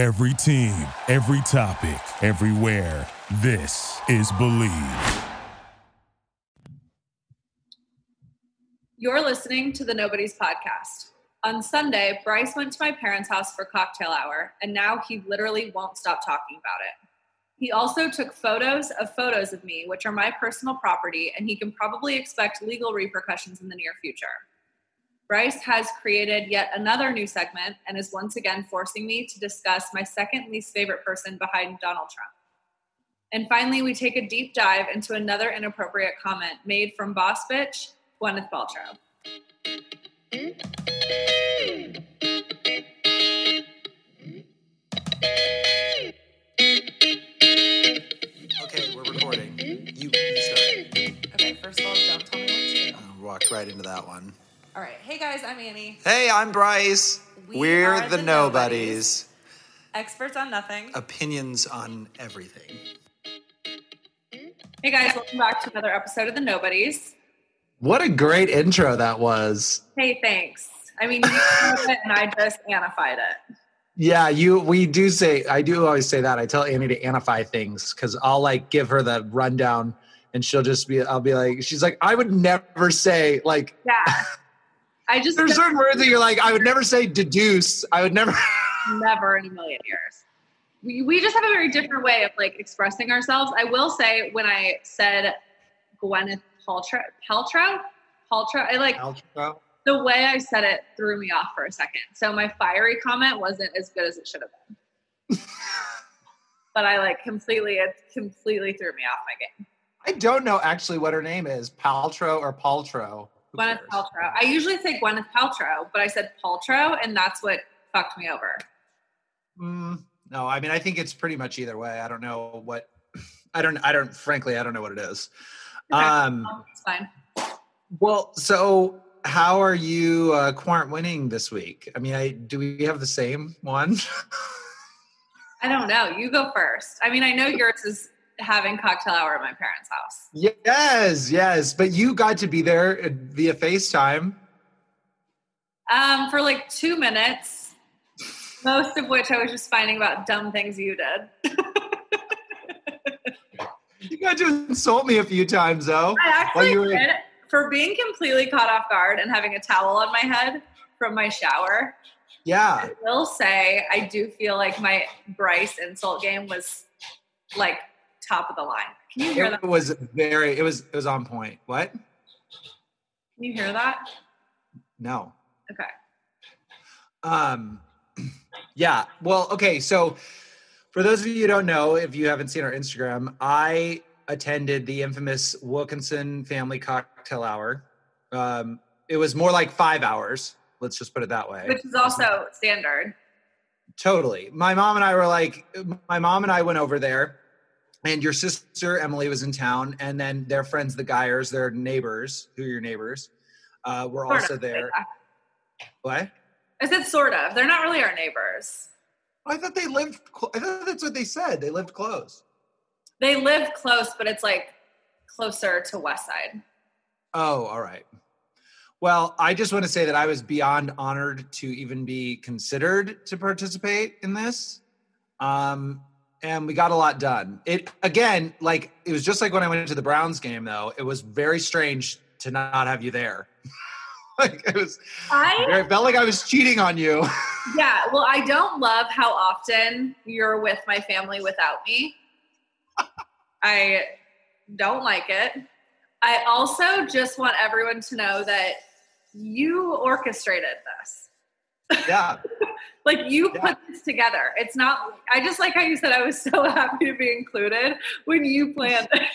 Every team, every topic, everywhere. This is Believe. You're listening to the Nobody's Podcast. On Sunday, Bryce went to my parents' house for cocktail hour, and now he literally won't stop talking about it. He also took photos of photos of me, which are my personal property, and he can probably expect legal repercussions in the near future. Bryce has created yet another new segment and is once again forcing me to discuss my second least favorite person behind Donald Trump. And finally, we take a deep dive into another inappropriate comment made from boss bitch Gwyneth Paltrow. Okay, we're recording. You, you start. Okay, first of all, don't tell me what to do. I walked right into that one. All right, hey guys, I'm Annie, Hey, I'm Bryce. We are are the, the nobodies. experts on nothing. Opinions on everything. Hey guys, welcome back to another episode of the Nobodies. What a great intro that was. Hey, thanks. I mean, you did it and I just anified it. Yeah, you we do say I do always say that. I tell Annie to anify things because I'll like give her the rundown and she'll just be I'll be like, she's like, I would never say like Yeah. I just there's certain words that you're like, I would never say deduce. I would never never in a million years. We, we just have a very different way of like expressing ourselves. I will say when I said Gwyneth Paltrow, Paltrow, Paltrow, I like the way I said it threw me off for a second. So my fiery comment wasn't as good as it should have been. but I like completely, it completely threw me off my game. I don't know actually what her name is, Paltrow or Paltrow. Who Gwyneth cares? Paltrow. I usually say Gwyneth Paltrow, but I said Paltrow, and that's what fucked me over. Mm, no, I mean I think it's pretty much either way. I don't know what I don't I don't frankly I don't know what it is. Okay. Um Um, it's fine. Well, so how are you uh, Quart winning this week? I mean, I do we have the same one? I don't know. You go first. I mean, I know yours is having cocktail hour at my parents' house. yes, yes, but you got to be there uh, via FaceTime. Um, for like two minutes, most of which I was just finding about dumb things you did. You got to insult me a few times though. I actually you were- did for being completely caught off guard and having a towel on my head from my shower. Yeah. I will say I do feel like my Bryce insult game was like top of the line. Can you hear that? It was very it was it was on point. What? Can you hear that? No. Okay. Um, yeah. Well, okay. So, for those of you who don't know, if you haven't seen our Instagram, I attended the infamous Wilkinson Family Cocktail Hour. Um, it was more like five hours. Let's just put it that way. Which is also standard. Totally. My mom and I were like, my mom and I went over there, and your sister Emily was in town, and then their friends, the Geyers, their neighbors, who are your neighbors, uh, were Sort also of. there. What? I said sort of. They're not really our neighbors. I thought they lived. Cl- I thought that's what they said. They lived close. They live close, but it's like closer to West Side. Oh, all right. Well, I just want to say that I was beyond honored to even be considered to participate in this. Um, and we got a lot done. It again, like it was just like when I went to the Browns game, though. It was very strange to not have you there. like it was, I it felt like I was cheating on you. yeah, well, I don't love how often you're with my family without me. I don't like it. I also just want everyone to know that you orchestrated this. Yeah, Like you Yeah. put this together. It's not I just like how you said I was so happy to be included when you planned it.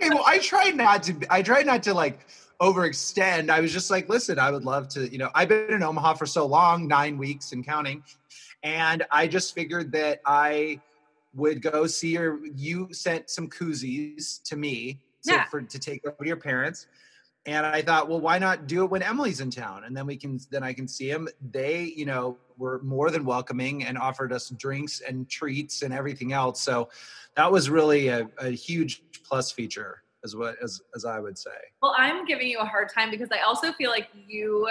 okay, well, I tried not to. I tried not to like overextend. I was just like, listen, I would love to. You know, I've been in Omaha for so long, nine weeks and counting, and I just figured that I would go see your. You sent some koozies to me to, Yeah. for to take over to your parents. And I thought, well, why not do it when Emily's in town, and then we can, then I can see them. They, you know, were more than welcoming and offered us drinks and treats and everything else. So that was really a, a huge plus feature, as what as as I would say. Well, I'm giving you a hard time because I also feel like you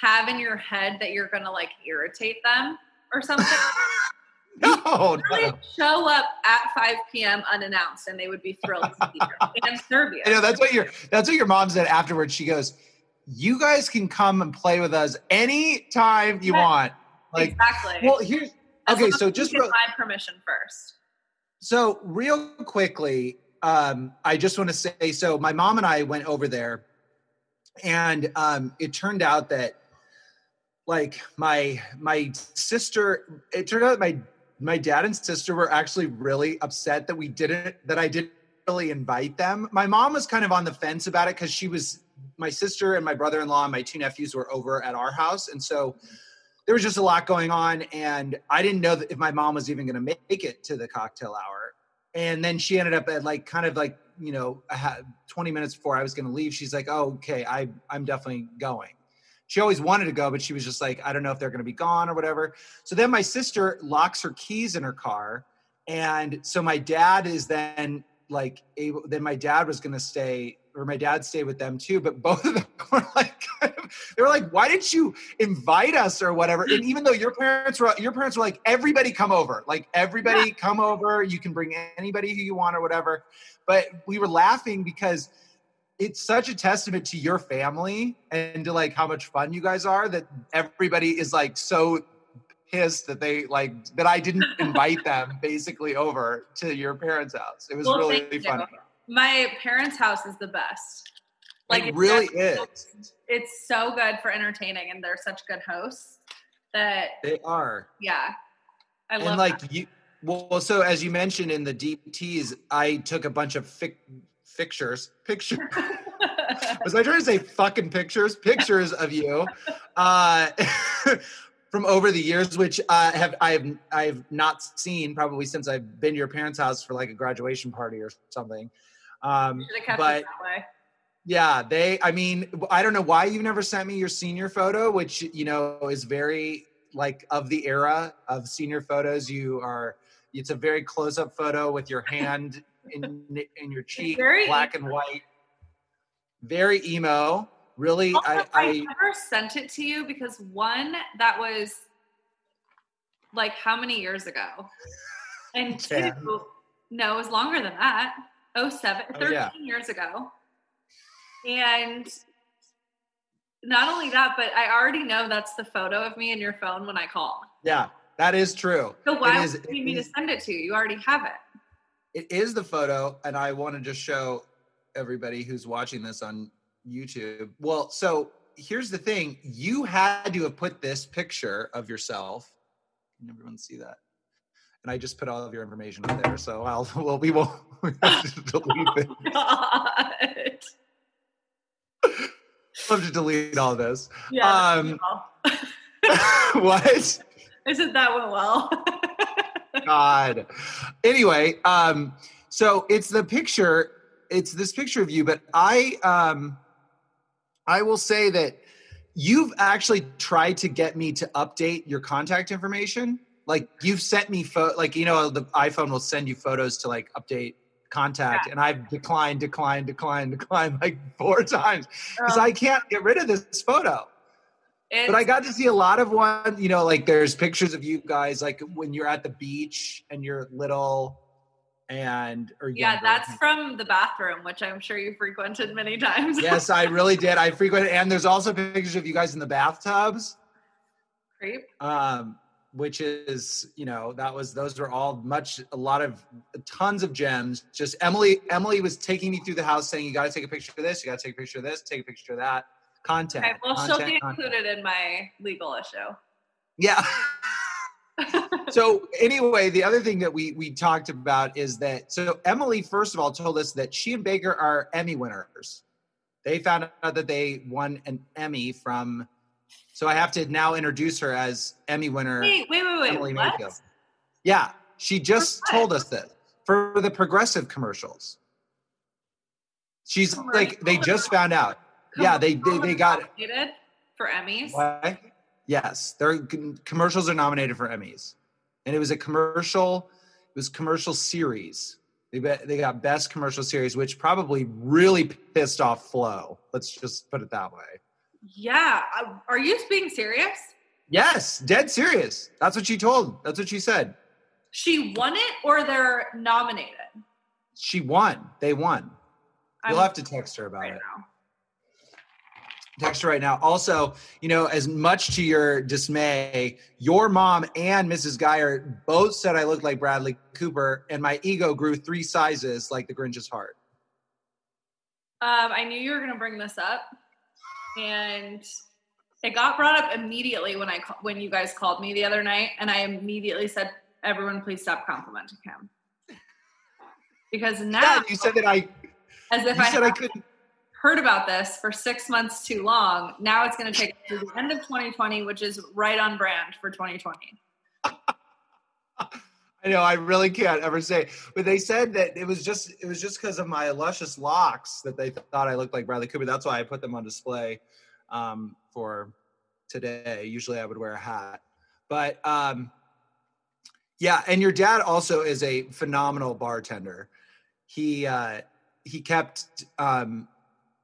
have in your head that you're gonna like irritate them or something. no, no. show up at 5 p.m. unannounced, and they would be thrilled to see you and serve you. I know that's what your that's what your mom said afterwards. She goes, "You guys can come and play with us anytime you want." Like, exactly. well, here's As okay. So just real, my permission first. so real quickly, um, I just want to say, so my mom and I went over there, and um, it turned out that like my my sister, it turned out my my dad and sister were actually really upset that we didn't that I didn't really invite them. My mom was kind of on the fence about it because she was my sister and my brother-in-law and my two nephews were over at our house, and so there was just a lot going on, and I didn't know if my mom was even going to make it to the cocktail hour. And then she ended up at like kind of like you know I had 20 minutes before I was going to leave. She's like, "Oh, okay, I I'm definitely going." She always wanted to go, but she was just like, "I don't know if they're going to be gone or whatever." So then my sister locks her keys in her car, and so my dad is then like able. Then my dad was going to stay, or my dad stayed with them too. But both of them were like, kind of, they were like, "Why didn't you invite us or whatever?" And even though your parents were, your parents were like, "Everybody come over, like everybody come over. You can bring anybody who you want or whatever." But we were laughing because it's such a testament to your family and to like how much fun you guys are that everybody is like so pissed that they like that I didn't invite them basically over to your parents' house. It was Well, really funny. My parents' house is the best. Like it really is. It's so good for entertaining, and they're such good hosts that They are. yeah, I love and like that. you well so as you mentioned in the teas, I took a bunch of fic- pictures picture was I trying to say fucking pictures? Pictures of you uh, from over the years, which uh, have I have I have not seen probably since I've been to your parents' house for like a graduation party or something. Um, Should have kept but it that way. yeah, they. I mean, I don't know why you never sent me your senior photo, which you know is very like of the era of senior photos. You are. It's a very close-up photo with your hand in in your cheek, black and white. Very emo. Really, Also, I, I, I never sent it to you because one, that was like how many years ago? And two, Ten. no, it was longer than that. Oh, seven, Oh, 13 yeah. years ago. And not only that, but I already know that's the photo of me in your phone when I call. yeah, that is true. So why would you need me to send it to you? You already have it. It is the photo, and I want to just show everybody who's watching this on YouTube. Well, so here's the thing: you had to have put this picture of yourself. Can everyone see that? And I just put all of your information up there, so I'll well we won't we have to delete it. God. We'll have to delete all this. Yeah. Um, well. what? I said that went well. God. Anyway, um, so it's the picture, it's this picture of you, but I um I will say that you've actually tried to get me to update your contact information. Like you've sent me pho- like you know the iPhone will send you photos to like update contact and I've declined, declined, declined, declined like four times because Um, I can't get rid of this photo. But I got to see a lot of one, you know, like there's pictures of you guys like when you're at the beach and you're little and or yeah, younger. that's from the bathroom, which I'm sure you frequented many times. yes, I really did. I frequented and there's also pictures of you guys in the bathtubs. Creep. Um, which is, you know, that was those were all much a lot of tons of gems. Just Emily, Emily was taking me through the house saying, You gotta take a picture of this, you gotta take a picture of this, take a picture of that. Content. Okay, well, she'll content, be content. included in my legal issue. Yeah. so anyway, the other thing that we we talked about is that so Emily first of all told us that she and Baker are Emmy winners. They found out that they won an Emmy from. So I have to now introduce her as Emmy winner wait, wait, wait, wait. Emily what? Mayfield. Yeah, she just told us this for the progressive commercials. She's oh like they just found out. Yeah, they they, they got it. nominated for Emmys. What? Yes, their commercials are nominated for Emmys, and it was a commercial. It was commercial series. They they got best commercial series, which probably really pissed off Flo. Let's just put it that way. Yeah. Uh, Are you being serious? Yes, dead serious. That's what she told. That's what she said. She won it or they're nominated? She won. They won. You'll I'm have to text her about right it. now. Text right now. Also, you know, as much to your dismay, your mom and Mrs. Geyer both said I looked like Bradley Cooper, and my ego grew three sizes like the Grinch's heart. Um, I knew you were going to bring this up, and it got brought up immediately when I when you guys called me the other night, and I immediately said, "Everyone, please stop complimenting him," because now, Yeah, you said that I. as if You I said I couldn't. Heard about this for six months too long, now it's going to take to the end of 2020, which is right on brand for 2020. I know I really can't ever say, but they said that it was just it was just because of my luscious locks that they thought I looked like Bradley Cooper. That's why I put them on display um, for today. Usually I would wear a hat, but um, yeah. And your dad also is a phenomenal bartender. He uh, he kept um,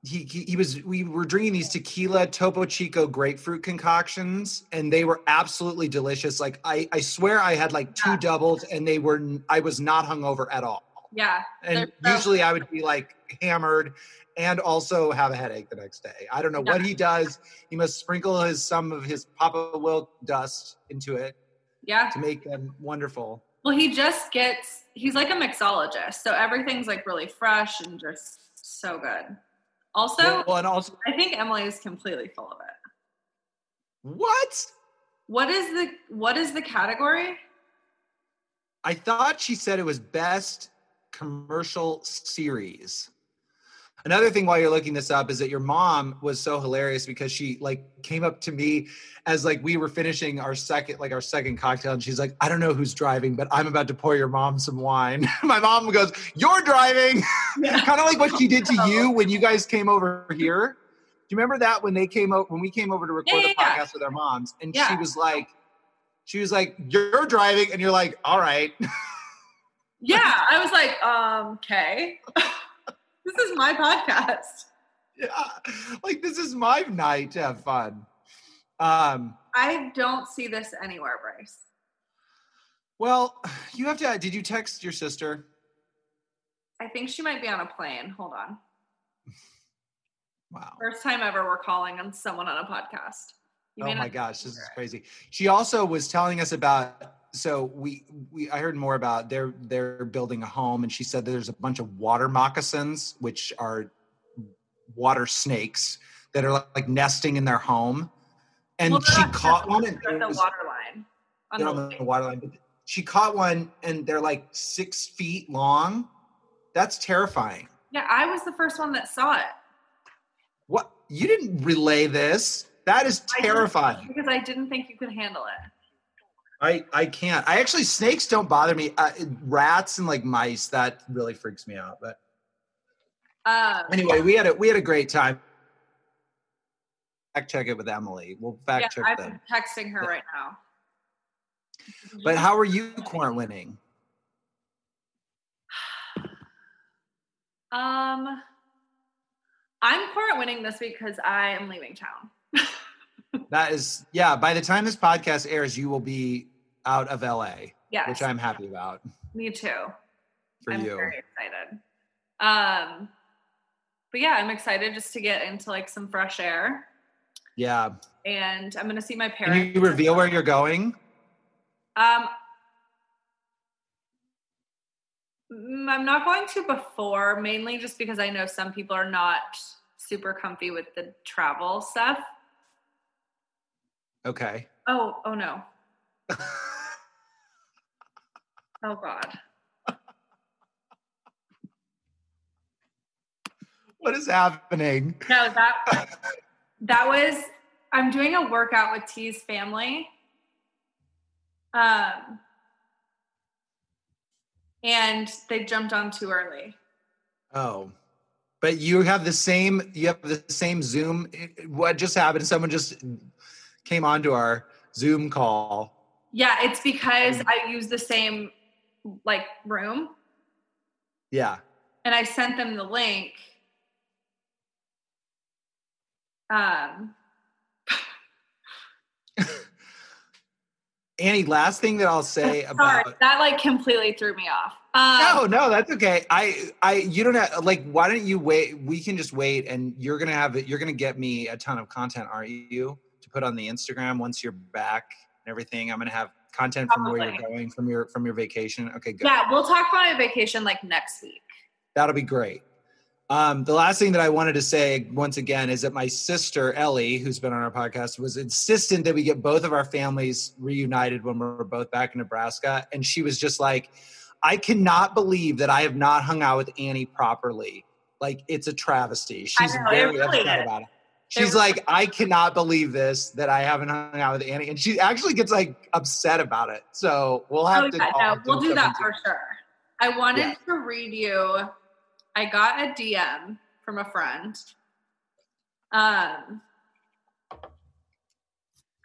he, he he was we were drinking these tequila Topo Chico grapefruit concoctions and they were absolutely delicious. Like I I swear I had like two Yeah. doubles and they were i was not hungover at all. Yeah. And so usually I would be like hammered and also have a headache the next day. I don't know what he does. He must sprinkle his some of his Papa Will dust into it Yeah. to make them wonderful. Well, he just gets, he's like a mixologist. So everything's like really fresh and just so good. Also, well, and also I think Emily is completely full of it. what? What is the what is the category? I thought she said it was best commercial series. Another thing while you're looking this up is that your mom was so hilarious because she like came up to me as like we were finishing our second like our second cocktail and she's like, I don't know who's driving, but I'm about to pour your mom some wine. My mom goes, You're driving. kind of like what she did to you when you guys came over here. Do you remember that when they came out when we came over to record Yeah, the yeah, yeah. podcast with our moms and she was like she was like, You're driving, and you're like, All right. Yeah, I was like, um, okay. This is my podcast. yeah. Like this is my night to have fun. Um, I don't see this anywhere, Bryce. well, you have to did you text your sister? I think she might be on a plane. Hold on. Wow. First time ever we're calling on someone on a podcast. You Oh my gosh, this is crazy. She also was telling us about so we we I heard more about they're they're building a home and she said there's a bunch of water moccasins which are water snakes that are like nesting in their home. And Well, she caught one and they're the was- water line. On the on the water line. She caught one and they're like six feet long. That's terrifying. Yeah, I was the first one that saw it. What you didn't relay this? That is I terrifying. because I didn't think you could handle it. I I can't. I actually snakes don't bother me. Uh, rats and like mice that really freaks me out. But Um, anyway, we had a we had a great time. Fact check it with Emily. We'll yeah, fact check I'm them. texting her right now. But how are you corn winning? Um, I'm current winning this week because I am leaving town. That is yeah. By the time this podcast airs, you will be out of LA, Yes, which I'm happy about me too. for I'm you. very excited. Um, but yeah, I'm excited just to get into like some fresh air, Yeah. and I'm gonna see my parents. Can you reveal where you're going? Um, mm, I'm not going to before, mainly just because I know some people are not super comfy with the travel stuff. Okay. Oh, oh no. Oh God. what is happening? No, that that was I'm doing a workout with T's family. Um and they jumped on too early. Oh, but you have the same. You have the same Zoom. What just happened? Someone just came onto our Zoom call. Yeah, it's because I use the same like room. Yeah. And I sent them the link. Um Annie, last thing that I'll say about that like completely threw me off. Um, no, no, that's okay. I, I, you don't have like. Why don't you wait? We can just wait, and you're gonna have it. You're gonna get me a ton of content, aren't you? To put on the Instagram once you're back and everything. I'm gonna have content from where you're going from your from your vacation. Okay, good. Yeah, we'll talk about my vacation like next week. That'll be great. Um, the last thing that I wanted to say once again is that my sister Ellie, who's been on our podcast, was insistent that we get both of our families reunited when we're both back in Nebraska, and she was just like, "I cannot believe that I have not hung out with Annie properly. Like it's a travesty." She's know, very really upset is. about it. She's like, "I cannot believe this that I haven't hung out with Annie," and she actually gets like upset about it. So we'll have Oh, to. yeah, no, we'll do that for sure. I wanted Yeah. to read you. I got a DM from a friend, um,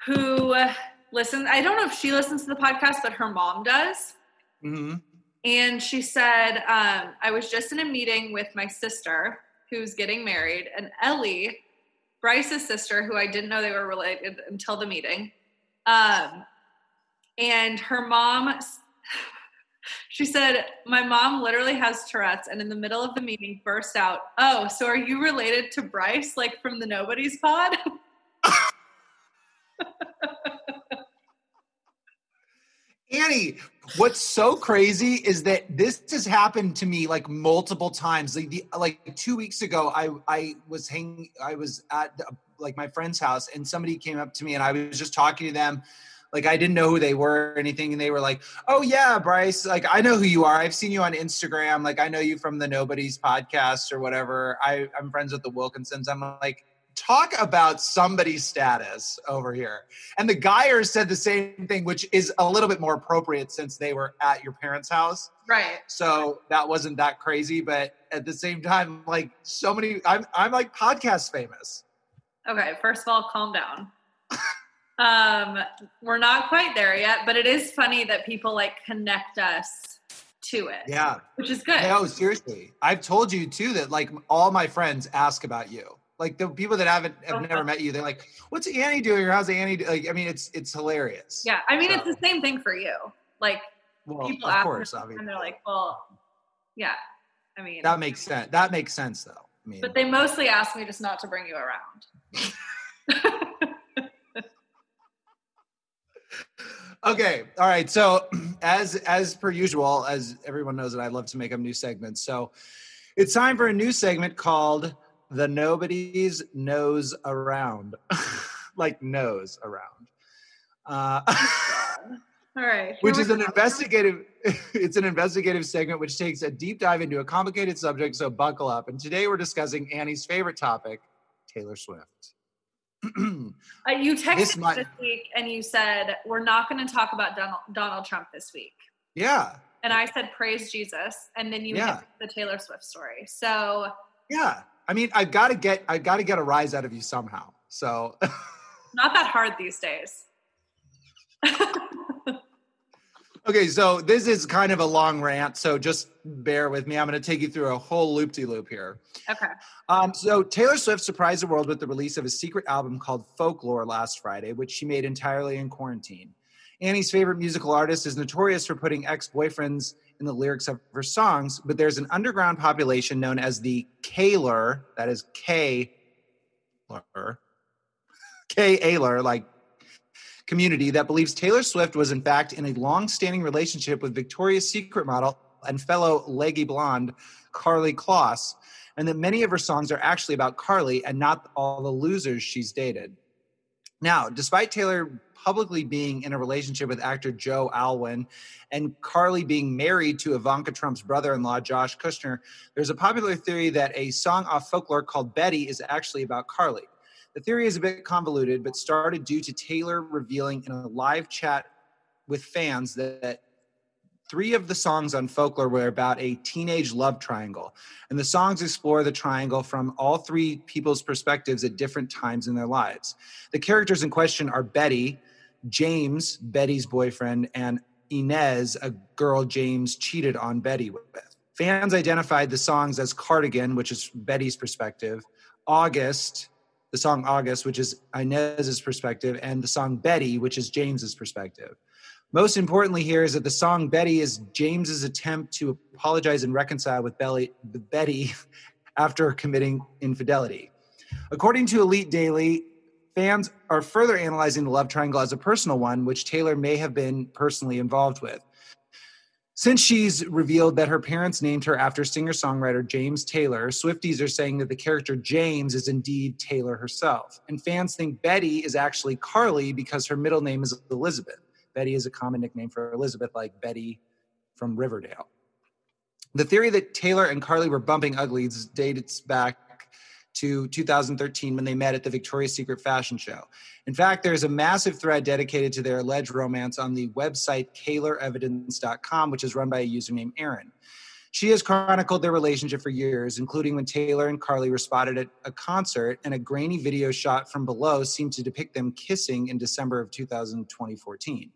who listens. I don't know if she listens to the podcast, but her mom does. Mhm. And she said, um, I was just in a meeting with my sister who's getting married, and Ellie, Bryce's sister, who I didn't know they were related until the meeting. Um, and her mom, she said, My mom literally has Tourette's, and in the middle of the meeting burst out, Oh, so are you related to Bryce, like from the Nobody's Pod? Annie, what's so crazy is that this has happened to me like multiple times. Like, the, like two weeks ago, I I was hanging, I was at uh, like my friend's house, and somebody came up to me, and I was just talking to them. Like I didn't know who they were or anything, and they were like, "Oh yeah, Bryce, like I know who you are. I've seen you on Instagram. Like I know you from the Nobody's podcast or whatever. I, I'm friends with the Wilkinsons." I'm like, talk about somebody's status over here. And the Geyers said the same thing, which is a little bit more appropriate since they were at your parents' house. right. So that wasn't that crazy, but at the same time, like so many, I'm I'm like podcast famous. Okay, first of all, calm down. um, we're not quite there yet, but it is funny that people like connect us to it, Yeah. which is good. No, seriously. I've told you too that like all my friends ask about you. Like the people that haven't have never met you, they're like, "What's Annie doing?" or "How's Annie?" Do-? Like, I mean, it's it's hilarious. Yeah, I mean, it's the same thing for you. Like Well, people of ask course, obviously. and they're like, "Well, yeah." I mean, that makes sense. That makes sense, though. I mean, but they mostly ask me just not to bring you around. Okay. All right. So as as per usual, as everyone knows that I love to make up new segments. So it's time for a new segment called The Nobody's Nose Around. like nose around. Uh, All right, which is an investigative it's an investigative segment which takes a deep dive into a complicated subject, so buckle up. And today we're discussing Annie's favorite topic, Taylor Swift. Uh, you texted This might- this week and you said we're not going to talk about Donald, Donald Trump this week, yeah. and I said praise Jesus, and then you Yeah. the Taylor Swift story. So Yeah. I mean, I've got to get I've got to get a rise out of you somehow. So not that hard these days. okay, so this is kind of a long rant, so just bear with me. I'm going to take you through a whole loop-de-loop here. Okay. Um, so Taylor Swift surprised the world with the release of a secret album called Folklore last Friday, which she made entirely in quarantine. Annie's favorite musical artist is notorious for putting ex-boyfriends in the lyrics of her songs, but there's an underground population known as the Kayler, that is K K Ayler, like community that believes Taylor Swift was in fact in a long-standing relationship with Victoria's Secret model and fellow leggy blonde Karlie Kloss, and that many of her songs are actually about Karlie and not all the losers she's dated. Now, despite Taylor publicly being in a relationship with actor Joe Alwyn and Karlie being married to Ivanka Trump's brother in law, Josh Kushner, there's a popular theory that a song off folklore called Betty is actually about Karlie. The theory is a bit convoluted, but started due to Taylor revealing in a live chat with fans that, that three of the songs on folklore were about a teenage love triangle. And the songs explore the triangle from all three people's perspectives at different times in their lives. The characters in question are Betty, James, Betty's boyfriend, and Inez, a girl James cheated on Betty with. Fans identified the songs as Cardigan, which is Betty's perspective, August, the song August, which is Inez's perspective, and the song Betty, which is James's perspective. Most importantly, here is that the song Betty is James's attempt to apologize and reconcile with Belly, Betty after committing infidelity. According to Elite Daily, fans are further analyzing the love triangle as a personal one, which Taylor may have been personally involved with. Since she's revealed that her parents named her after singer songwriter James Taylor, Swifties are saying that the character James is indeed Taylor herself. And fans think Betty is actually Karlie because her middle name is Elizabeth. Betty is a common nickname for Elizabeth, like Betty from Riverdale. The theory that Taylor and Karlie were bumping uglies dates back to 2013 when they met at the Victoria's Secret fashion show. In fact, there's a massive thread dedicated to their alleged romance on the website KaylerEvidence.com, which is run by a user named Aaron. She has chronicled their relationship for years, including when Taylor and Karlie were spotted at a concert, and a grainy video shot from below seemed to depict them kissing in December of 2014.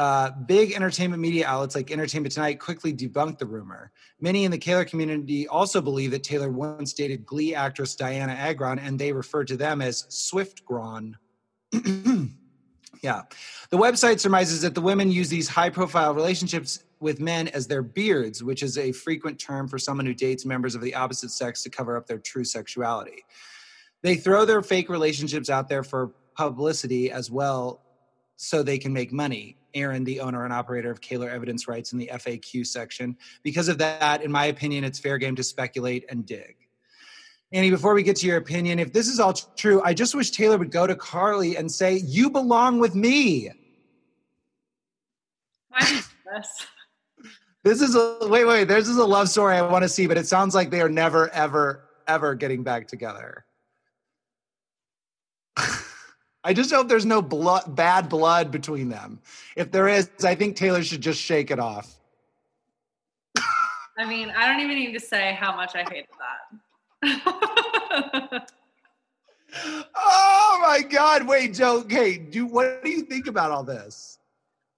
Uh, big entertainment media outlets like Entertainment Tonight quickly debunked the rumor. Many in the Taylor community also believe that Taylor once dated Glee actress Dianna Agron, and they refer to them as Swiftgron. yeah. The website surmises that the women use these high profile relationships with men as their beards, which is a frequent term for someone who dates members of the opposite sex to cover up their true sexuality. They throw their fake relationships out there for publicity as well so they can make money. Aaron, the owner and operator of Kayler Evidence, writes in the FAQ section. Because of that, in my opinion, it's fair game to speculate and dig. Annie, before we get to your opinion, if this is all true, I just wish Taylor would go to Karlie and say, You belong with me. Why this? This is a wait, wait. This is a love story I want to see, but it sounds like they are never, ever, ever getting back together. I just hope there's no blood, bad blood between them. If there is, I think Taylor should just shake it off. I mean, I don't even need to say how much I hated that. oh my God! Wait, Joe. Okay, do what do you think about all this?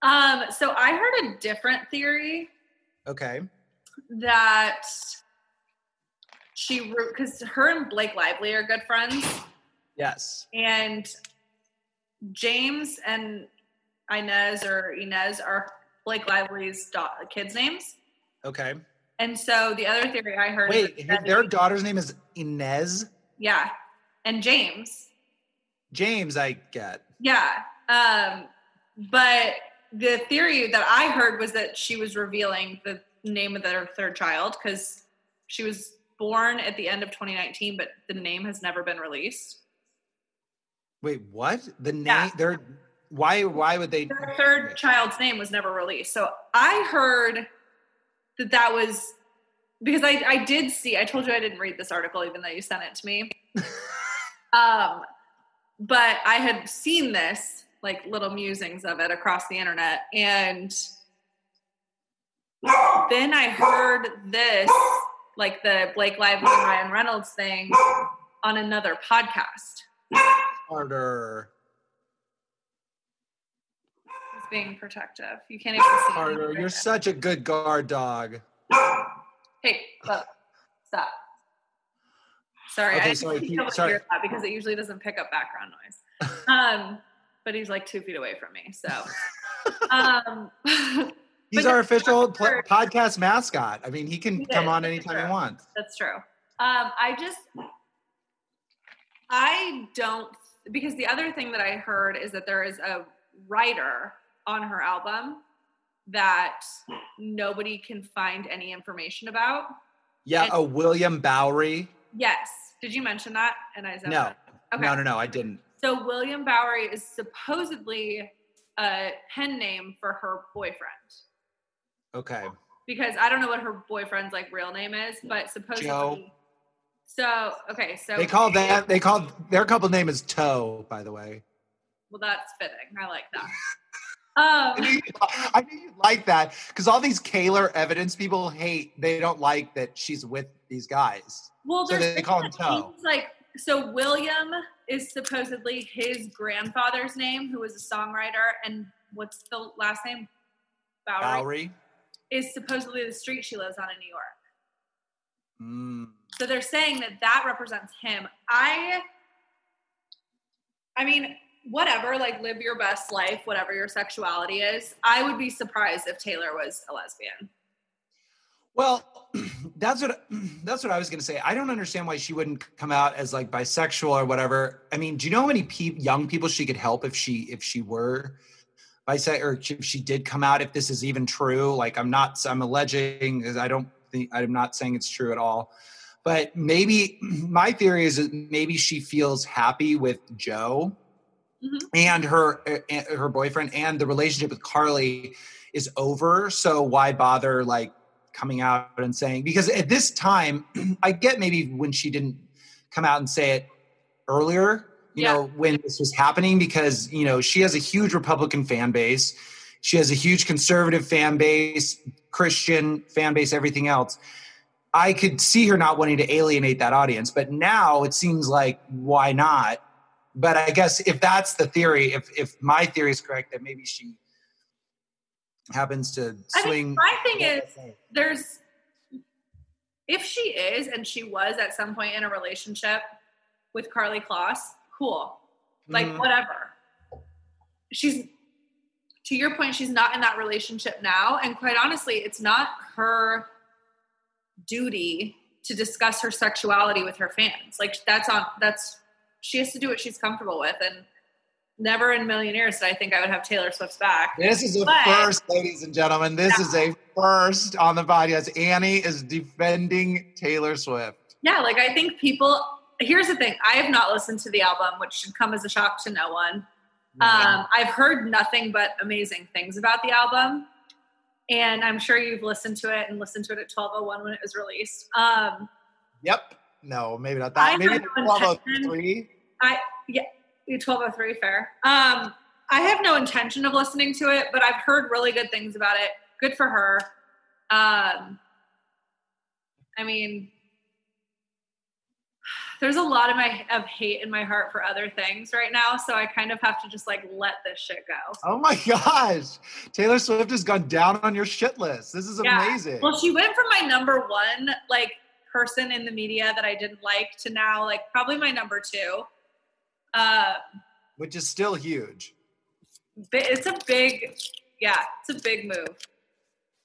um, so I heard a different theory Okay. that she because her and Blake Lively are good friends, Yes. and James and Inez or Inez are Blake Lively's da- kids' names. Okay. And so the other theory I heard. Wait, their daughter's name is Inez. yeah, and James, James, I get. yeah. Um, but the theory that I heard was that she was revealing the name of their third child because she was born at the end of 2019, but the name has never been released. Wait, what? The name? Yeah. They're why? Why would they? Their third child's name was never released. So I heard that that was because I, I did see, I told you I didn't read this article even though you sent it to me. um, but I had seen this, like little musings of it across the internet. And then I heard this, like the Blake Lively and Ryan Reynolds thing on another podcast. Harder. He's being protective. You can't even see right You're now. such a good guard dog. Hey, look, stop. Sorry, Okay, I sorry, didn't he- sorry. hear that because it usually doesn't pick up background noise. Um, but he's like two feet away from me, so. Um, He's our official pl- podcast mascot. I mean, he can He come is, on anytime true. he wants. that's true. Um, I just, I don't because the other thing that I heard is that there is a writer on her album that nobody can find any information about. Yeah, And- a William Bowery. Yes, did you mention that? And I said No, Okay. no, no, no. I didn't. So William Bowery is supposedly a pen name for her boyfriend. Okay. Because I don't know what her boyfriend's like real name is, but supposedly Joe. So okay, so They call that. They call their couple name is Toe. By the way. well that's fitting. I like that. I Um knew, I knew you'd like that because all these Kayler evidence people hate. They don't like that she's with these guys. well so they call him Toe. Like so William is supposedly his grandfather's name, who was a songwriter, and what's the last name? Bowery, Bowery. is supposedly the street she lives on in New York. Mm. So they're saying that that represents him. I, I mean, whatever, like live your best life, whatever your sexuality is. I would be surprised if Taylor was a lesbian. Well, that's what that's what I was going to say. I don't understand why she wouldn't come out as like bisexual or whatever. I mean, do you know how many pe- young people she could help if she if she were bisexual or if she did come out? If this is even true, like I'm not, I'm alleging. I don't think I'm not saying it's true at all. But maybe my theory is that maybe she feels happy with Joe Mhm. and her uh, her boyfriend and the relationship with Karlie is over. So why bother like coming out and saying because at this time I get maybe when she didn't come out and say it earlier, you Yeah. know, when this was happening because you know she has a huge Republican fan base. She has a huge conservative fan base, Christian fan base, everything else. I could see her not wanting to alienate that audience, but now it seems like why not? But I guess if that's the theory, if if my theory is correct, that maybe she happens to I swing. mean, my thing is, there's if she is and she was at some point in a relationship with Karlie Kloss, cool. Like Mhm. whatever. She's to your point, she's not in that relationship now. And quite honestly, it's not her duty to discuss her sexuality with her fans. Like that's on that's she has to do what she's comfortable with. And never in million years did I think I would have Taylor Swift's back. This is a But- first, ladies and gentlemen. This is a first on the podcast. Annie is defending Taylor Swift. Yeah, like I think people. Here's the thing: I have not listened to the album, which should come as a shock to no one. Um, I've heard nothing but amazing things about the album, and I'm sure you've listened to it and listened to it at 12:01 when it was released. Um, Yep. No, maybe not I that. Maybe have no twelve oh intention- three. I yeah, 12:03 fair. Um, I have no intention of listening to it, but I've heard really good things about it. Good for her. Um, I mean, there's a lot of my of hate in my heart for other things right now, so I kind of have to just like let this shit go. Oh my gosh, Taylor Swift has gone down on your shit list. This is Yeah. amazing. Well, she went from my number one like person in the media that I didn't like to now like probably my number two. Uh, Which is still huge. it's a big, yeah, it's a big move.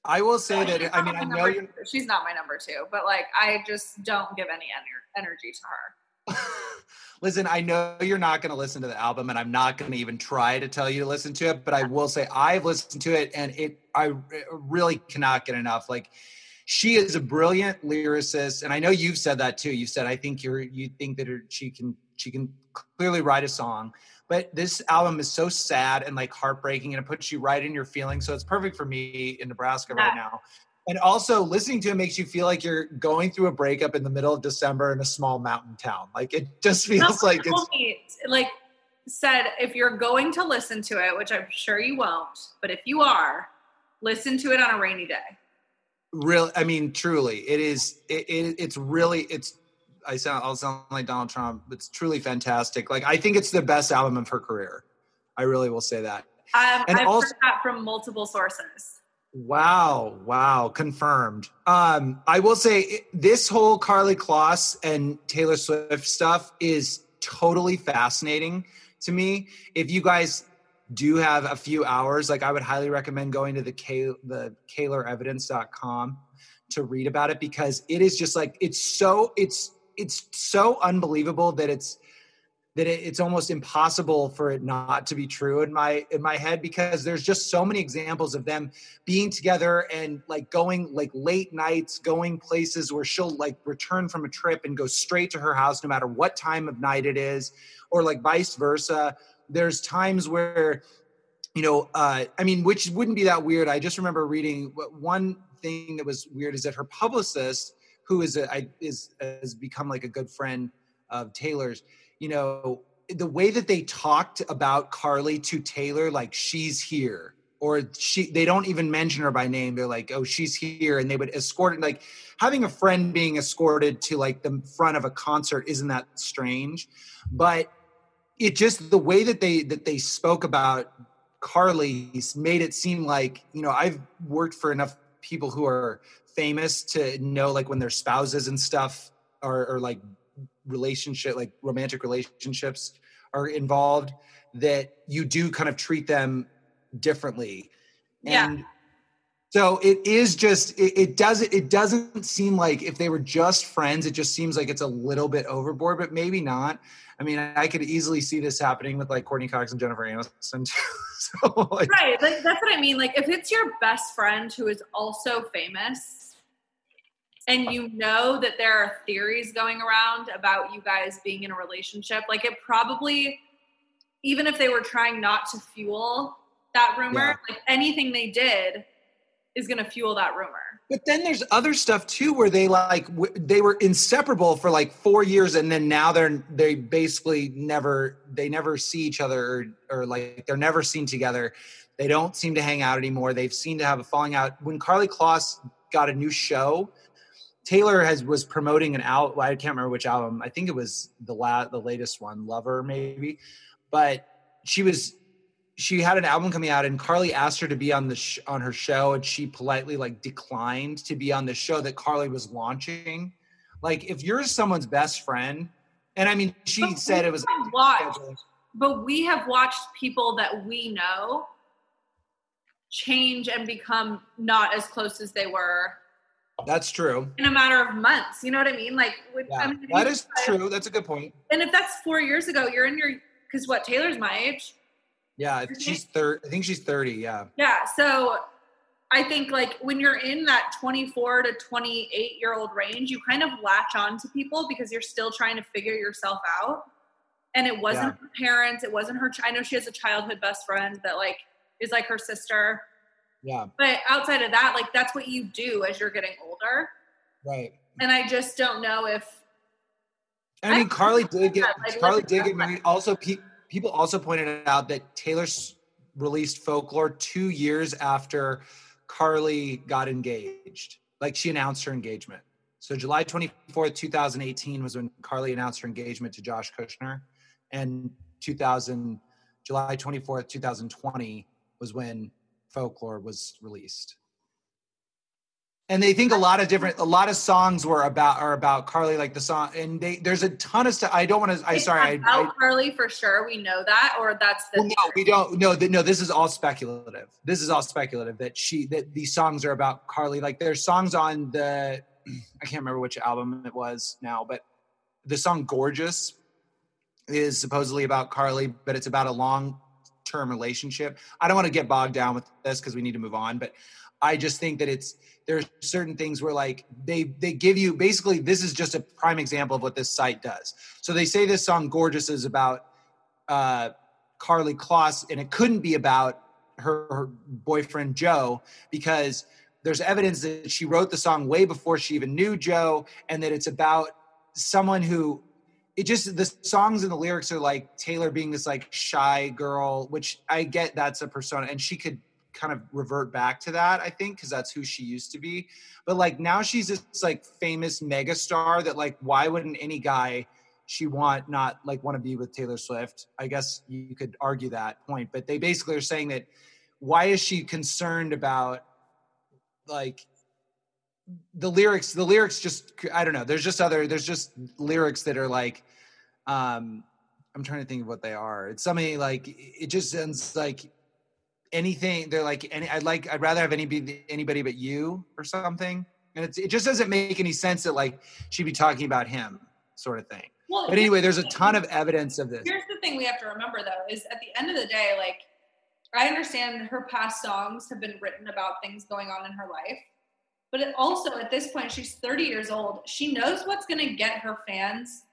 I will say She's that. I mean, I know you're. she's not my number two, but like I just don't give any ener- energy to her. Listen, I know you're not going to listen to the album, and I'm not going to even try to tell you to listen to it. But I will say I've listened to it, and it I really cannot get enough. Like, she is a brilliant lyricist, and I know you've said that too. You said I think you're you think that her, she can she can clearly write a song. But this album is so sad and like heartbreaking, and it puts you right in your feelings. So it's perfect for me in Nebraska right now. And also, listening to it makes you feel like you're going through a breakup in the middle of December in a small mountain town. Like it just feels like it's me, like said, if you're going to listen to it, which I'm sure you won't, but if you are, listen to it on a rainy day. real. I mean, truly, it is. It, it, it's really. It's. I sound. I'll sound like Donald Trump. But it's truly fantastic. Like I think it's the best album of her career. I really will say that. Um, And I've also- heard that from multiple sources. Wow, wow, confirmed. Um, I will say this whole Karlie Kloss and Taylor Swift stuff is totally fascinating to me. If you guys do have a few hours, like I would highly recommend going to the K the KaylerEvidence.com to read about it because it is just like it's so it's it's so unbelievable that it's that it, it's almost impossible for it not to be true in my in my head because there's just so many examples of them being together and like going like late nights going places where she'll like return from a trip and go straight to her house no matter what time of night it is or like vice versa. There's times where you know uh i mean which wouldn't be that weird. I just remember reading one thing that was weird is that her publicist who is a, I, is has become like a good friend of taylor's you know the way that they talked about Karlie to taylor like she's here or she they don't even mention her by name. They're like oh she's here and they would escort it like having a friend being escorted to like the front of a concert isn't that strange but it just the way that they that they spoke about Karlie made it seem like you know i've worked for enough people who are famous to know like when their spouses and stuff are, are like relationship like romantic relationships are involved that you do kind of treat them differently. Yeah. And so it is just it, it doesn't it doesn't seem like if they were just friends, it just seems like it's a little bit overboard, but maybe not. I mean, I could easily see this happening with like Courteney Cox and Jennifer Aniston too. so like, Right. Like, that's what I mean. Like, if it's your best friend who is also famous and you know that there are theories going around about you guys being in a relationship, like, it probably, even if they were trying not to fuel that rumor, Yeah. like anything they did is going to fuel that rumor. But then there's other stuff too where they like w- they were inseparable for like four years, and then now they're they basically never they never see each other or, or like they're never seen together. They don't seem to hang out anymore. They've seemed to have a falling out. When Karlie Kloss got a new show, Taylor has was promoting an. Well, I can't remember which album. I think it was the la- the latest one, Lover, maybe. But she was she had an album coming out, and Karlie asked her to be on the sh- on her show, and she politely like declined to be on the show that Karlie was launching. Like, if you're someone's best friend, and I mean, she But said it was watched, but we have watched people that we know change and become not as close as they were That's true. in a matter of months. You know what I mean? Like, with, Yeah, I mean, that is true. That's a good point. And if that's four years ago, you're in your because what Taylor's my age. Yeah, she's third. I think she's thirty. Yeah. Yeah, so I think like when you're in that 24 to 28 year old range, you kind of latch on to people because you're still trying to figure yourself out. And it wasn't her parents, it wasn't her. I know she has a childhood best friend that like is like her sister, Yeah. but outside of that, like that's what you do as you're getting older. Right. And I just don't know if I mean, I- Karlie did get like, Karlie did get married. Also, pe- people also pointed out that Taylor released Folklore two years after Karlie got engaged. Like she announced her engagement. So July twenty fourth, two thousand eighteen, was when Karlie announced her engagement to Josh Kushner, and two thousand July twenty fourth, two thousand twenty, was when Folklore was released. And they think a lot of different, a lot of songs were about are about Karlie, like the song. And they there's a ton of stuff. I don't want to. I sorry. I, about I, Karlie for sure. We know that, or that's the well, no, we don't. No, th- no. This is all speculative. This is all speculative. That she that these songs are about Karlie. Like there's songs on the, I can't remember which album it was now, but the song "Gorgeous" is supposedly about Karlie, but it's about a long term relationship. I don't want to get bogged down with this because we need to move on, but I just think that it's there's certain things where like they they give you basically this is just a prime example of what this site does. So they say this song "Gorgeous" is about uh, Karlie Kloss, and it couldn't be about her, her boyfriend Joe because there's evidence that she wrote the song way before she even knew Joe, and that it's about someone who it just the songs and the lyrics are like Taylor being this like shy girl, which I get that's a persona, and she could kind of revert back to that, I think, because that's who she used to be. But like now she's this like famous megastar that like why wouldn't any guy she want not like want to be with Taylor Swift? I guess you could argue that point, but they basically are saying that why is she concerned about like the lyrics the lyrics just i don't know there's just other there's just lyrics that are like um i'm trying to think of what they are it's something like it just sounds like anything they're like any i'd like i'd rather have anybody anybody but you or something and it's, it just doesn't make any sense that like she'd be talking about him sort of thing Well, but anyway there's a ton of evidence of this Here's the thing we have to remember though is at the end of the day, like I understand her past songs have been written about things going on in her life, but it also at this point she's 30 years old. She knows what's going to get her fans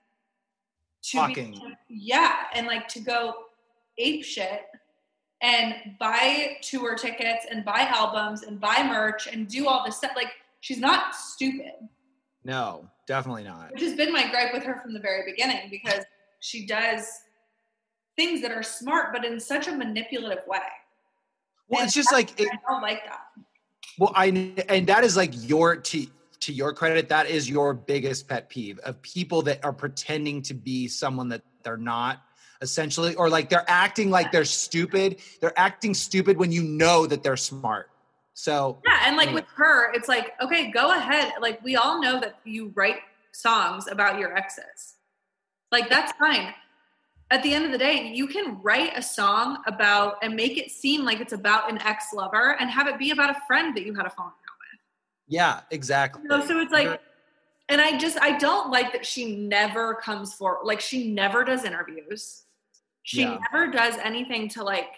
to Talking. Be, yeah, and like to go ape shit and buy tour tickets and buy albums and buy merch and do all this stuff. Like she's not stupid. No definitely not. Which has been my gripe with her from the very beginning because she does things that are smart but in such a manipulative way. Well And it's just like it, i don't like that. Well, I and that is like your to to your credit, that is your biggest pet peeve of people that are pretending to be someone that they're not essentially or like they're acting like they're stupid. They're acting stupid when you know that they're smart. So yeah and like with her it's like okay go ahead like we all know that you write songs about your exes like that's fine at the end of the day, you can write a song about and make it seem like it's about an ex lover and have it be about a friend that you had a falling out with. Yeah, exactly. You know, so it's like, and I just I don't like that she never comes forward. Like she never does interviews. She Yeah. never does anything to like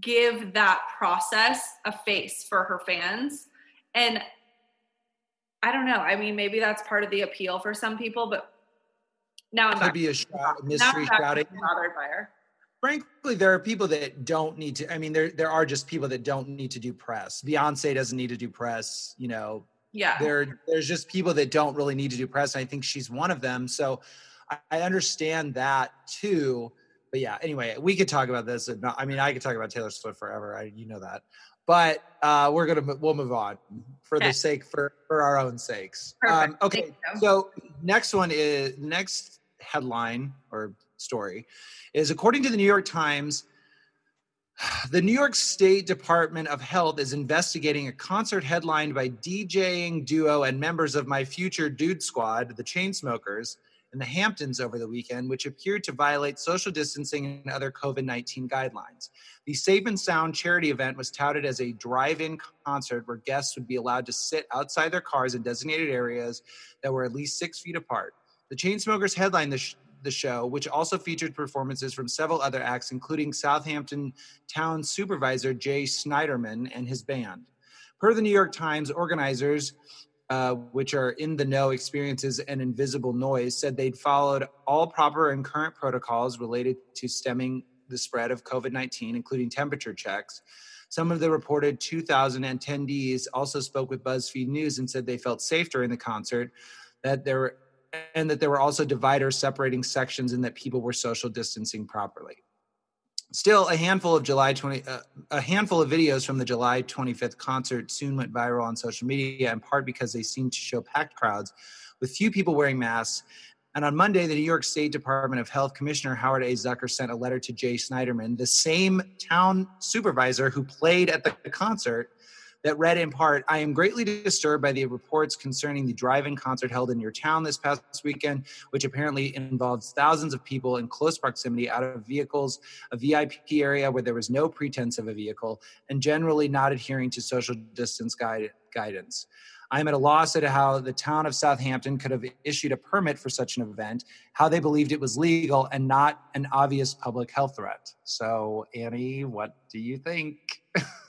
give that process a face for her fans. And I don't know. I mean, maybe that's part of the appeal for some people, but now I'm could be a I'm mystery back to shrouding. being bothered by her. Frankly, there are people that don't need to. I mean, there there are just people that don't need to do press. Beyonce doesn't need to do press. You know, Yeah. there there's just people that don't really need to do press and i think she's one of them. So i, I understand that too. But yeah anyway we could talk about this i mean i could talk about taylor swift forever I, you know that. But uh we're gonna we'll move on for Okay. the sake for for our own sakes. Um okay so next one is next headline or story is according to the new york times the New York State Department of Health is investigating a concert headlined by DJing duo and members of my future dude squad, the Chainsmokers, in the Hamptons over the weekend, which appeared to violate social distancing and other COVID 19 guidelines. The Safe and Sound charity event was touted as a drive in concert where guests would be allowed to sit outside their cars in designated areas that were at least six feet apart. The Chainsmokers headlined the, sh- the show, which also featured performances from several other acts, including Southampton town supervisor Jay Schneiderman and his band. Per the New York Times, organizers, uh, which are in the know experiences and invisible noise, said they'd followed all proper and current protocols related to stemming the spread of COVID 19, including temperature checks. Some of the reported 2,000 attendees also spoke with BuzzFeed News and said they felt safe during the concert, that there and that there were also dividers separating sections and that people were social distancing properly. Still, a handful of July 20, uh, a handful of videos from the July 25th concert soon went viral on social media, in part because they seemed to show packed crowds with few people wearing masks. And on Monday, the New York State Department of Health Commissioner Howard A. Zucker sent a letter to Jay Schneiderman, the same town supervisor who played at the concert, that read in part I am greatly disturbed by the reports concerning the drive in concert held in your town this past weekend, which apparently involves thousands of people in close proximity out of vehicles, a VIP area where there was no pretense of a vehicle, and generally not adhering to social distance guide, guidance. I am at a loss at how the town of Southampton could have issued a permit for such an event, how they believed it was legal and not an obvious public health threat. So, Annie, what do you think?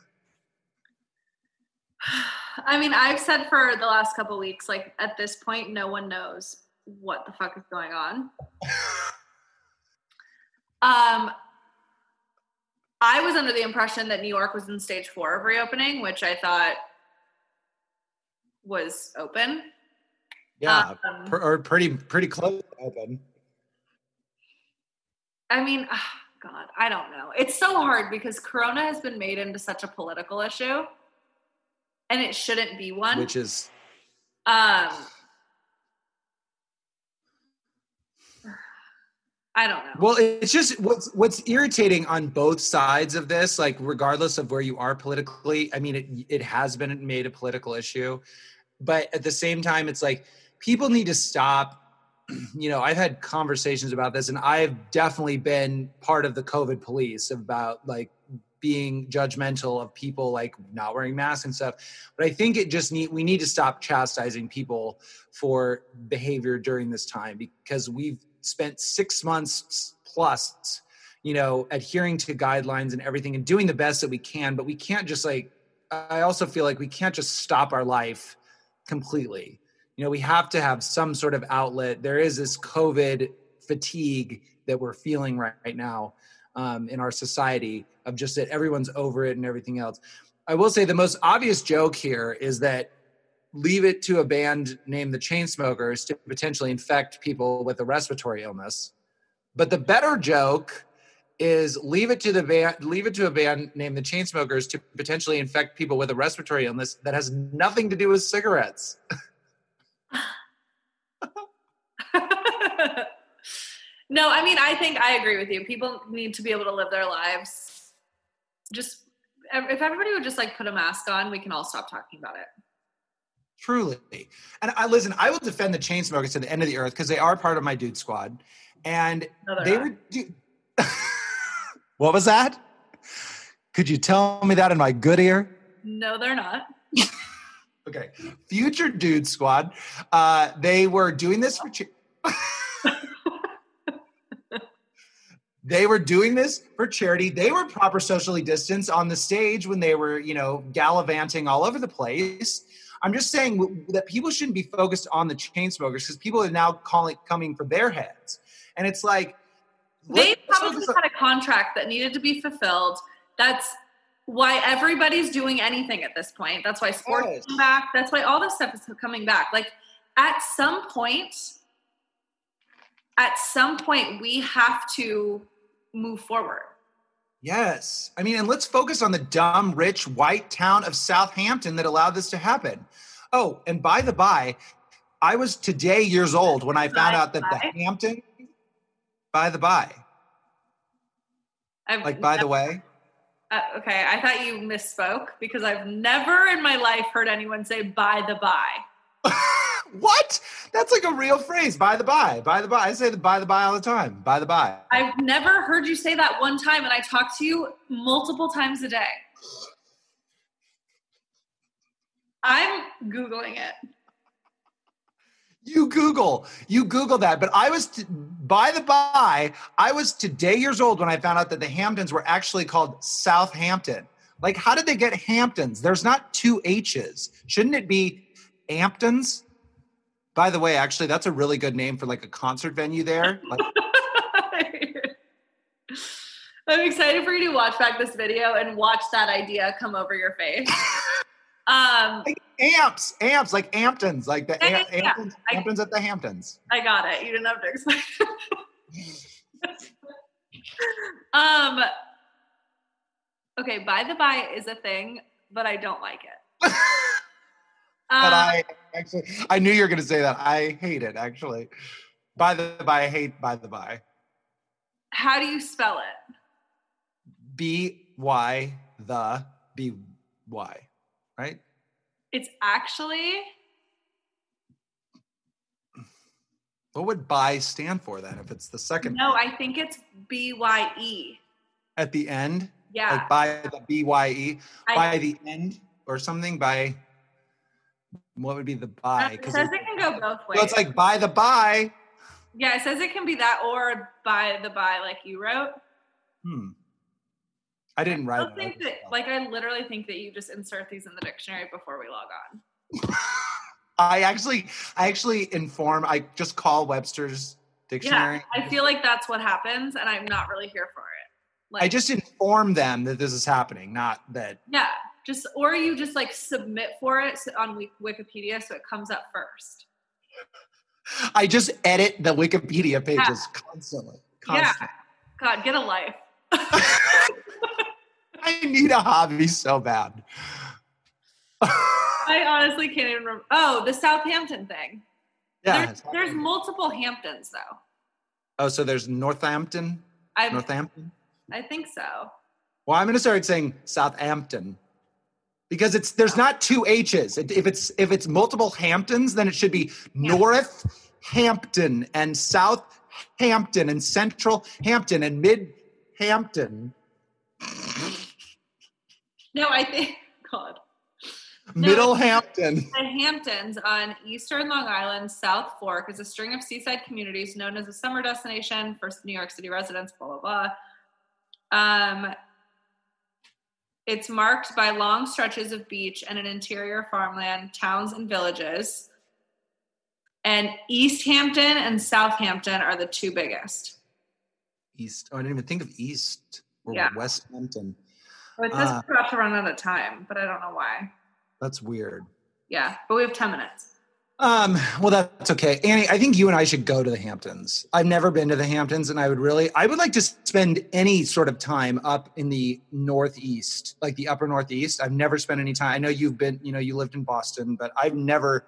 I mean, I've said for the last couple weeks, like at this point, no one knows what the fuck is going on. Um, I was under the impression that New York was in stage four of reopening, which I thought was open. Yeah, Um, pr- or pretty pretty close to open. I mean, ah, God, I don't know. It's so hard because Corona has been made into such a political issue, and it shouldn't be one. which is um, I don't know. well it's just what's what's irritating on both sides of this like regardless of where you are politically i mean it it has been made a political issue but at the same time it's like people need to stop you know i've had conversations about this and i've definitely been part of the covid police about like being judgmental of people like not wearing masks and stuff. But i think it just need we need to stop chastising people for behavior during this time because we've spent six months plus you know adhering to guidelines and everything and doing the best that we can. But we can't just like i also feel like we can't just stop our life completely. You know we have to have some sort of outlet. There is this covid fatigue that we're feeling right, right now um, in our society of just that everyone's over it and everything else i will say the most obvious joke here is that leave it to a band named the Chainsmokers to potentially infect people with a respiratory illness. But the better joke is leave it to the band leave it to a band named the Chainsmokers to potentially infect people with a respiratory illness that has nothing to do with cigarettes. no, I mean, I think I agree with you. People need to be able to live their lives. Just if everybody would just like put a mask on, we can all stop talking about it. Truly. And I listen, I will defend the Chainsmokers to the end of the earth because they are part of my dude squad. And No, they not. were do- What was that? Could you tell me that in my good ear? No, they're not. Okay. Future Dude Squad. Uh, they were doing this for. Cha- they were doing this for charity. They were proper socially distanced on the stage when they were, you know, gallivanting all over the place. I'm just saying that people shouldn't be focused on the Chainsmokers because people are now calling coming for their heads, and it's like They probably had a contract that needed to be fulfilled. That's why everybody's doing anything at this point. That's why sports Yes. come back. That's why all this stuff is coming back. Like at some point, at some point, we have to move forward. Yes. I mean, and let's focus on the dumb, rich, white town of Southampton that allowed this to happen. Oh, and by the by, I was today years old when I found By out that the the Hampton, by the by, I've like by the way, uh, okay, I thought you misspoke because I've never in my life heard anyone say "by the by." what? That's like a real phrase. By the by, by the by. I say the by the by all the time. By the by. I've never heard you say that one time, and I talk to you multiple times a day. I'm Googling it. You Google, you Google that. But I was, by the by, I was today years old when I found out that the Hamptons were actually called Southampton. Like, how did they get Hamptons? There's not two H's. Shouldn't it be Hamptons? By the way, actually, that's a really good name for like a concert venue there. Like, I'm excited for you to watch back this video and watch that idea come over your face. Um, like amps, amps, like Amptons, like the Yeah, Am- yeah. I- Hamptons at the Hamptons. I got it. You didn't have to explain. um. Okay, by the by is a thing, but I don't like it. But Um, I actually, I knew you were going to say that. I hate it actually. By the by, I hate by the by. how do you spell it? B Y the B Y, right? It's actually What would by stand for then if it's the second no. I think it's B Y E. at the end? Yeah. Like by the B Y E, by the end or something by what would be the by? it says it can go both ways. so it's like by the by. yeah, it says it can be that or by the by, like you wrote. Hmm. I didn't write I think I that, like, I literally think that you just insert these in the dictionary before we log on. I actually, I actually inform. I just call Webster's dictionary. Yeah, I feel like that's what happens, and I'm not really here for it. Like, I just inform them that this is happening, not that. yeah, just or you just like submit for it on Wikipedia so it comes up first. I just edit the Wikipedia pages constantly. Yeah. God, get a life. I need a hobby so bad. I honestly can't even remember. Oh, the Southampton thing. yeah. there's, there's multiple Hamptons though. oh, so there's Northampton. I Northampton. I think so. Well, I'm going to start saying Southampton because it's there's not two H's. If it's if it's multiple Hamptons, then it should be North Hampton and South Hampton and Central Hampton and Mid Hampton, No, I think God. No. Middle Hampton. The Hamptons on eastern Long Island, South Fork, is a string of seaside communities known as a summer destination for New York City residents, blah, blah, blah. Um, it's marked by long stretches of beach and an interior farmland, towns, and villages. And East Hampton and Southampton are the two biggest. East. Oh, I didn't even think of East or Yeah. West Hampton. Oh, it says Ah. we're about to run out of time, but I don't know why. That's weird. Yeah, but we have 10 minutes. Um, well, that's okay. Annie, I think you and I should go to the Hamptons. I've never been to the Hamptons, and I would really, I would like to spend any sort of time up in the Northeast, like the upper Northeast. I've never spent any time. I know you've been, you know, you lived in Boston, but I've never,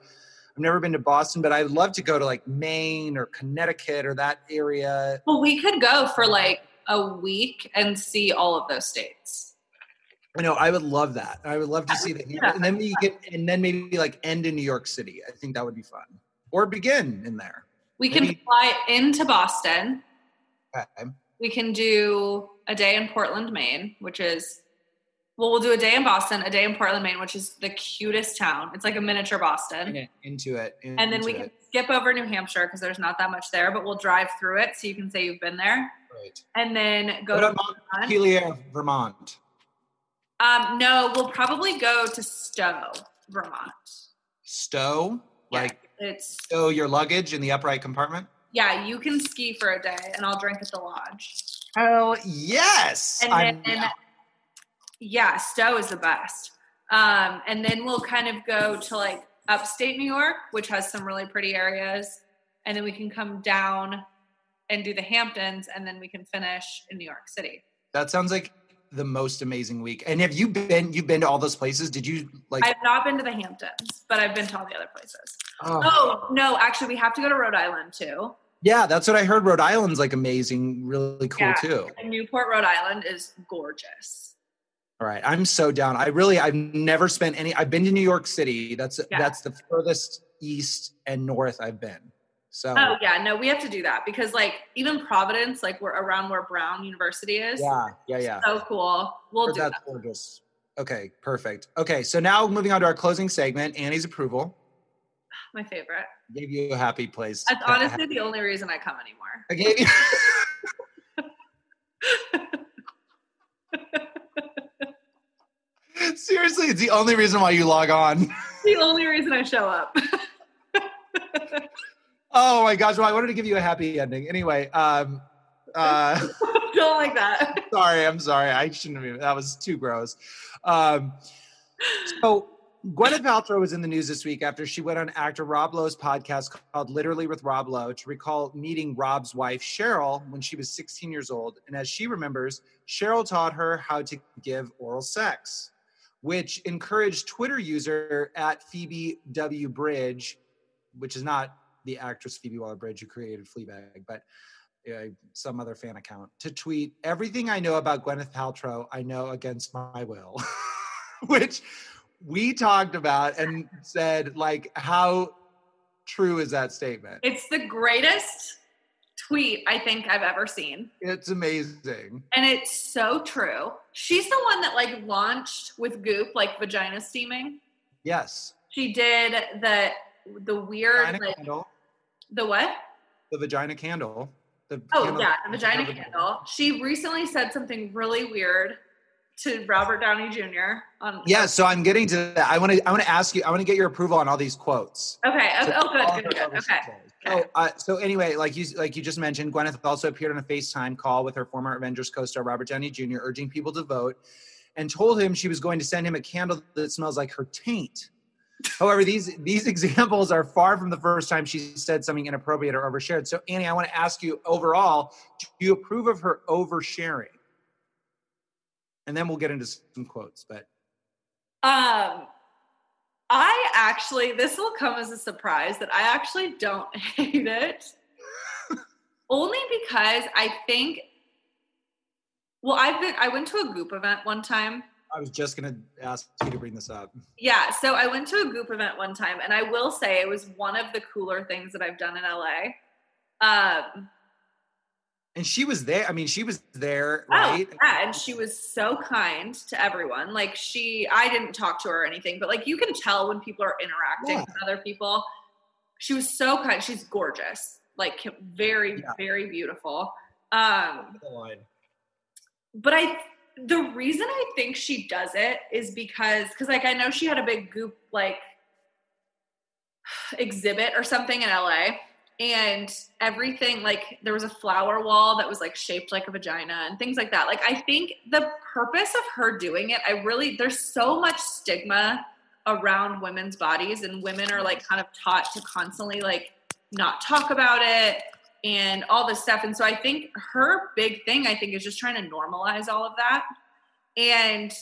I've never been to Boston. But I'd love to go to like Maine or Connecticut or that area. Well, we could go for like a week and see all of those states. I know. I would love that. I would love to see that. Yeah. and then we get and then maybe like end in New York City. I think that would be fun. Or begin in there. We can fly into Boston. Okay. We can do a day in Portland, Maine, which is well, we'll do a day in Boston, a day in Portland, Maine, which is the cutest town. It's like a miniature Boston. Yeah, Into it. And then we can it. skip over New Hampshire because there's not that much there, but we'll drive through it so you can say you've been there. Right. And then go to Vermont. Montpelier, Vermont? Um, no, we'll probably go to Stowe, Vermont. Stow? Yeah. Like It's stow your luggage in the upright compartment? yeah, you can ski for a day and I'll drink at the lodge. Oh yes. And I'm then down. yeah, Stowe is the best. Um, and then we'll kind of go to like upstate New York, which has some really pretty areas. And then we can come down and do the Hamptons, and then we can finish in New York City. that sounds like the most amazing week. And have you been you've been to all those places? Did you like I've not been to the Hamptons, but I've been to all the other places. oh. Oh no, actually, we have to go to Rhode Island too. Yeah, that's what I heard. Rhode Island's like amazing, really cool Yeah. too. Newport, Rhode Island is gorgeous. All right, I'm so down. I really, I've never spent any. I've been to New York City. That's Yeah. that's the furthest east and north I've been. So Oh yeah, no, we have to do that because like even Providence, like we're around where Brown University is. yeah, yeah, yeah. So cool. We'll Heard do that's that. gorgeous. Okay, perfect. Okay, so now moving on to our closing segment, Annie's approval. My favorite. Gave you a happy place. That's honestly the only reason I come anymore. I gave you. Seriously, it's the only reason why you log on. the only reason I show up. Oh my gosh! Well, I wanted to give you a happy ending. Anyway, um, uh, Don't like that. sorry, I'm sorry. I shouldn't have. That was too gross. Um, so Gwyneth Paltrow was in the news this week after she went on actor Rob Lowe's podcast called Literally with Rob Lowe to recall meeting Rob's wife Cheryl when she was 16 years old, and as she remembers, Cheryl taught her how to give oral sex, which encouraged Twitter user at Phoebe W Bridge, which is not the actress Phoebe Waller-Bridge who created Fleabag, but uh, some other fan account to tweet everything I know about Gwyneth Paltrow. I know against my will, which we talked about and said like how true is that statement? It's the greatest tweet I think I've ever seen. It's amazing. And it's so true. She's the one that like launched with Goop, like vagina steaming. Yes. She did the the weird like. The what? The vagina candle. The Oh candle- yeah, the vagina candle. She recently said something really weird to Robert Downey Jr. on Yeah, so I'm getting to that. I want to. I want to ask you. I want to get your approval on all these quotes. Okay. So okay. Oh, good. Good. Good. Okay. shows. So, uh, so anyway, like you like you just mentioned, Gwyneth also appeared on a FaceTime call with her former Avengers co-star Robert Downey Jr., urging people to vote, and told him she was going to send him a candle that smells like her taint. However, these these examples are far from the first time she said something inappropriate or overshared. So, Annie, I want to ask you overall: Do you approve of her oversharing? And then we'll get into some quotes. But Um, I actually, this will come as a surprise that I actually don't hate it. Only because I think, well, I've been, I went to a Goop event one time. I was just going to ask you to bring this up. Yeah, so I went to a Goop event one time, and I will say it was one of the cooler things that I've done in LA. Um, And she was there. I mean, she was there, right? Oh, yeah, and she was so kind to everyone. Like she, I didn't talk to her or anything, but like you can tell when people are interacting Yeah. with other people. She was so kind. She's gorgeous, like very, Yeah. very beautiful. Um, but I, the reason I think she does it is because, because like I know she had a big goop like exhibit or something in LA and everything like there was a flower wall that was like shaped like a vagina and things like that. Like i think the purpose of her doing it i really there's so much stigma around women's bodies and women are like kind of taught to constantly like not talk about it and all this stuff. And so i think her big thing i think is just trying to normalize all of that. And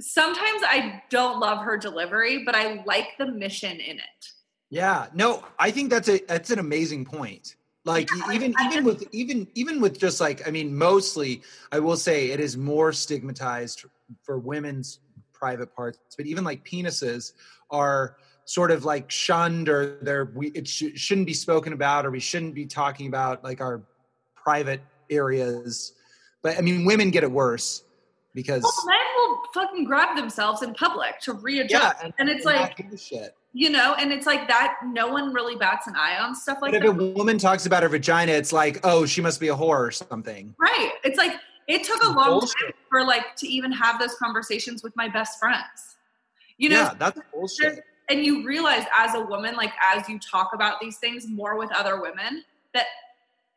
sometimes i don't love her delivery but i like the mission in it. Yeah, no, I think that's a that's an amazing point. Like Yeah, even I even with even even with just like I mean, mostly I will say it is more stigmatized for women's private parts, but even like penises are sort of like shunned or they're we it sh- shouldn't be spoken about or we shouldn't be talking about like our private areas. But I mean, women get it worse because Well, men will fucking grab themselves in public to readjust. yeah, and it's like, you know, and it's like that no one really bats an eye on stuff like But if that. a woman talks about her vagina, it's like, oh, she must be a whore or something. Right. It's like it took a long Bullshit. time for like to even have those conversations with my best friends. You know, yeah, that's bullshit. And you realize as a woman, like as you talk about these things more with other women, that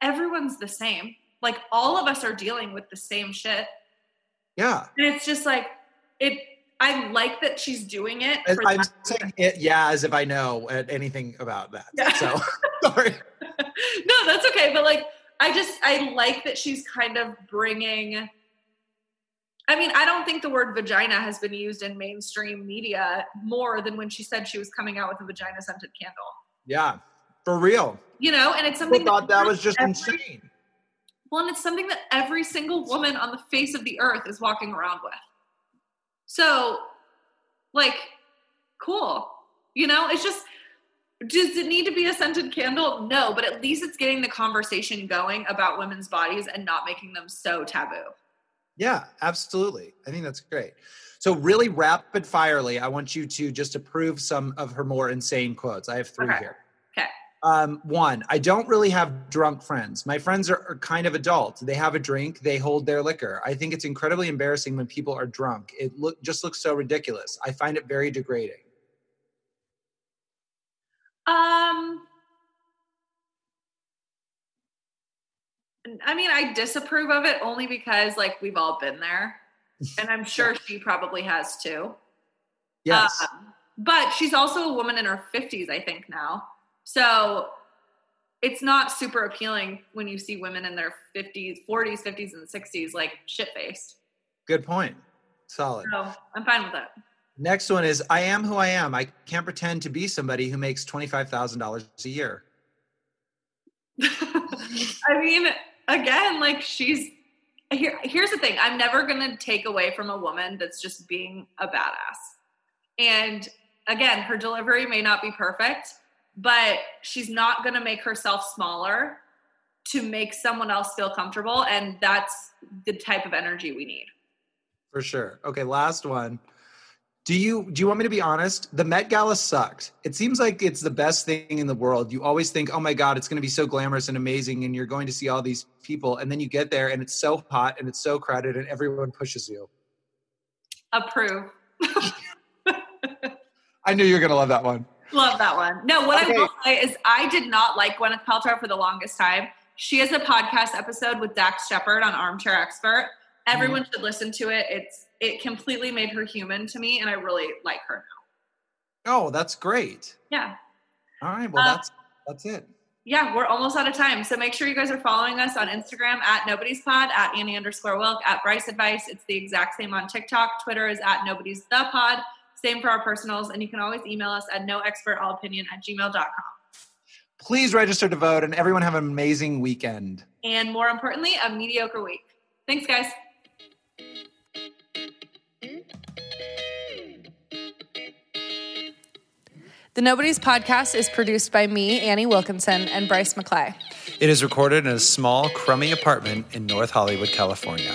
everyone's the same. Like all of us are dealing with the same shit. Yeah. And it's just like it I like that she's doing it. As I'm saying it, yeah, as if I know anything about that. Yeah. So sorry. no, that's okay. But like, I just I like that she's kind of bringing. I mean, I don't think the word vagina has been used in mainstream media more than when she said she was coming out with a vagina scented candle. Yeah, for real. You know, and it's People something thought that was just every- insane. Well, and it's something that every single woman on the face of the earth is walking around with. So, like, cool. You know, it's just, does it need to be a scented candle? No, but at least it's getting the conversation going about women's bodies and not making them so taboo. Yeah, absolutely. I think that's great. So, really rapid firely, I want you to just approve some of her more insane quotes. I have three Okay. here. Okay. Um, one, I don't really have drunk friends. My friends are, are kind of adult. They have a drink, they hold their liquor. I think it's incredibly embarrassing when people are drunk. It look just looks so ridiculous. I find it very degrading. Um, I mean, I disapprove of it only because, like, we've all been there. And I'm sure she probably has too. Yes. Um, but she's also a woman in her 50s, I think, now. So it's not super appealing when you see women in their 50s, 40s, 50s, and 60s, like shit faced. Good point. Solid. So I'm fine with it. Next one is I am who I am. I can't pretend to be somebody who makes $25,000 a year. I mean, again, like she's here. Here's the thing: I'm never gonna take away from a woman that's just being a badass. And again, her delivery may not be perfect, but she's not gonna make herself smaller to make someone else feel comfortable, and that's the type of energy we need. For sure. Okay, last one. Do you do you want me to be honest? The Met Gala sucked. It seems like it's the best thing in the world. You always think, "Oh my god, it's going to be so glamorous and amazing and you're going to see all these people." And then you get there and it's so hot and it's so crowded and everyone pushes you. Approve. I knew you were going to love that one. Love that one. No, what Okay. I will say is I did not like Gwyneth Paltrow for the longest time. She has a podcast episode with Dax Shepard on Armchair Expert. Everyone Mm-hmm. should listen to it. It's it completely made her human to me, and I really like her now. Oh, that's great. Yeah. All right, well Uh, that's that's it. Yeah, we're almost out of time. So make sure you guys are following us on Instagram at nobody's pod, at Annie underscore Wilk, at Bryce Advice. It's the exact same on TikTok. Twitter is at nobody's the pod. Same for our personals. And you can always email us at noexpertallopinion at gmail.com. Please register to vote and everyone have an amazing weekend. and more importantly, a mediocre week. Thanks, guys. The Nobody's podcast is produced by me, Annie Wilkinson, and Bryce McClay. It is recorded in a small, crummy apartment in North Hollywood, California.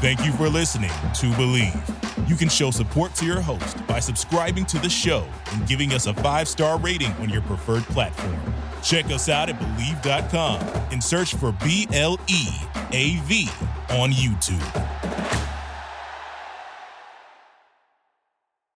Thank you for listening to Bleav. You can show support to your host by subscribing to the show and giving us a five star rating on your preferred platform. Check us out at Bleav.com and search for B L E A V on YouTube.